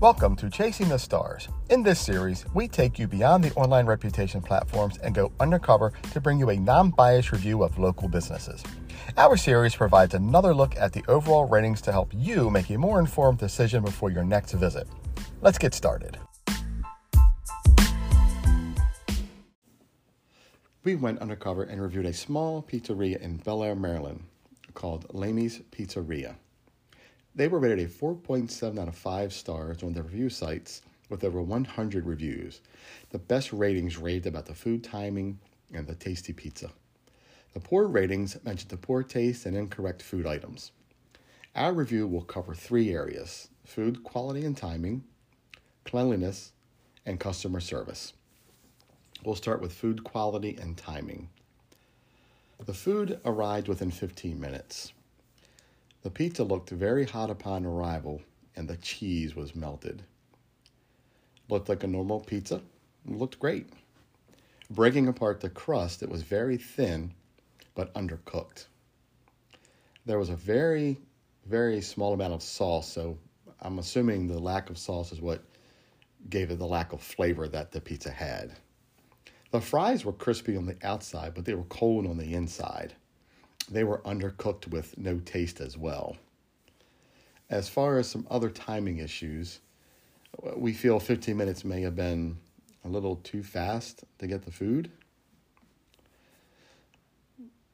Welcome to Chasing the Stars. In this series, we take you beyond the online reputation platforms and go undercover to bring you a non biased review of local businesses. Our series provides another look at the overall ratings to help you make a more informed decision before your next visit. Let's get started. We went undercover and reviewed a small pizzeria in Bel Air, Maryland called Lami's Pizzeria. They were rated a 4.7 out of 5 stars on their review sites with over 100 reviews. The best ratings raved about the food timing and the tasty pizza. The poor ratings mentioned the poor taste and incorrect food items. Our review will cover three areas food quality and timing, cleanliness, and customer service. We'll start with food quality and timing. The food arrived within 15 minutes. The pizza looked very hot upon arrival, and the cheese was melted. Looked like a normal pizza. Looked great. Breaking apart the crust, it was very thin but undercooked. There was a very, very small amount of sauce, so I'm assuming the lack of sauce is what gave it the lack of flavor that the pizza had. The fries were crispy on the outside, but they were cold on the inside they were undercooked with no taste as well. As far as some other timing issues, we feel 15 minutes may have been a little too fast to get the food.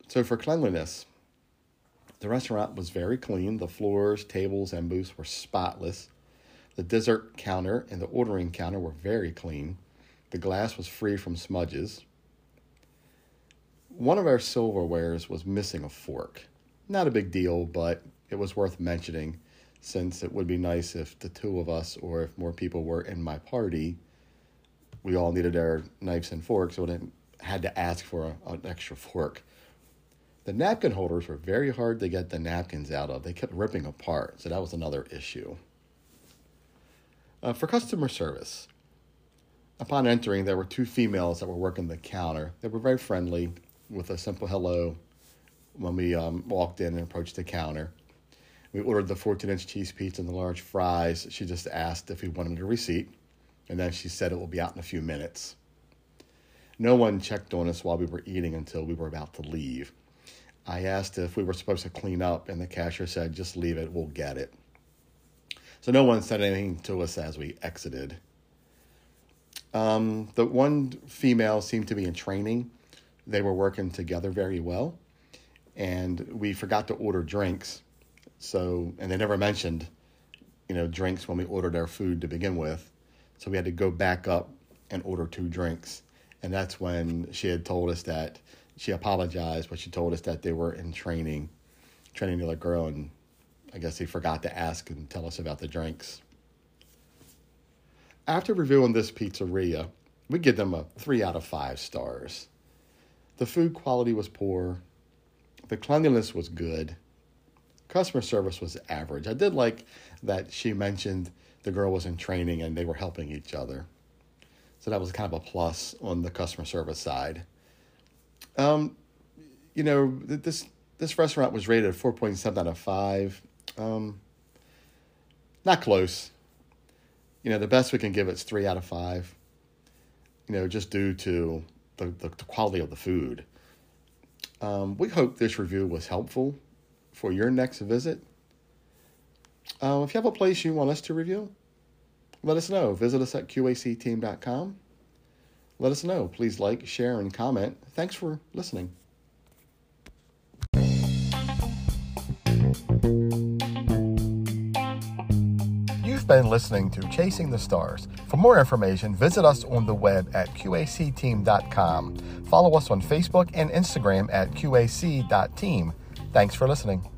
So, for cleanliness, the restaurant was very clean. The floors, tables, and booths were spotless. The dessert counter and the ordering counter were very clean. The glass was free from smudges. One of our silverwares was missing a fork. Not a big deal, but it was worth mentioning since it would be nice if the two of us or if more people were in my party, we all needed our knives and forks, so we had to ask for a, an extra fork. The napkin holders were very hard to get the napkins out of. They kept ripping apart, so that was another issue. Uh, for customer service, upon entering, there were two females that were working the counter. They were very friendly, with a simple hello when we um, walked in and approached the counter. We ordered the 14 inch cheese pizza and the large fries. She just asked if we wanted a receipt, and then she said it will be out in a few minutes. No one checked on us while we were eating until we were about to leave. I asked if we were supposed to clean up, and the cashier said, just leave it, we'll get it. So no one said anything to us as we exited. Um, the one female seemed to be in training they were working together very well. And we forgot to order drinks. So, and they never mentioned, you know, drinks when we ordered our food to begin with. So we had to go back up and order two drinks. And that's when she had told us that she apologized, but she told us that they were in training, training the other girl. And I guess he forgot to ask and tell us about the drinks. After reviewing this pizzeria, we give them a three out of five stars. The food quality was poor. The cleanliness was good. Customer service was average. I did like that she mentioned the girl was in training and they were helping each other. So that was kind of a plus on the customer service side. Um, you know, this this restaurant was rated 4.7 out of 5. Um, not close. You know, the best we can give it's 3 out of 5. You know, just due to the, the, the quality of the food. Um, we hope this review was helpful for your next visit. Uh, if you have a place you want us to review, let us know. Visit us at qacteam.com. Let us know. Please like, share, and comment. Thanks for listening. Been listening to Chasing the Stars. For more information, visit us on the web at qacteam.com. Follow us on Facebook and Instagram at qac.team. Thanks for listening.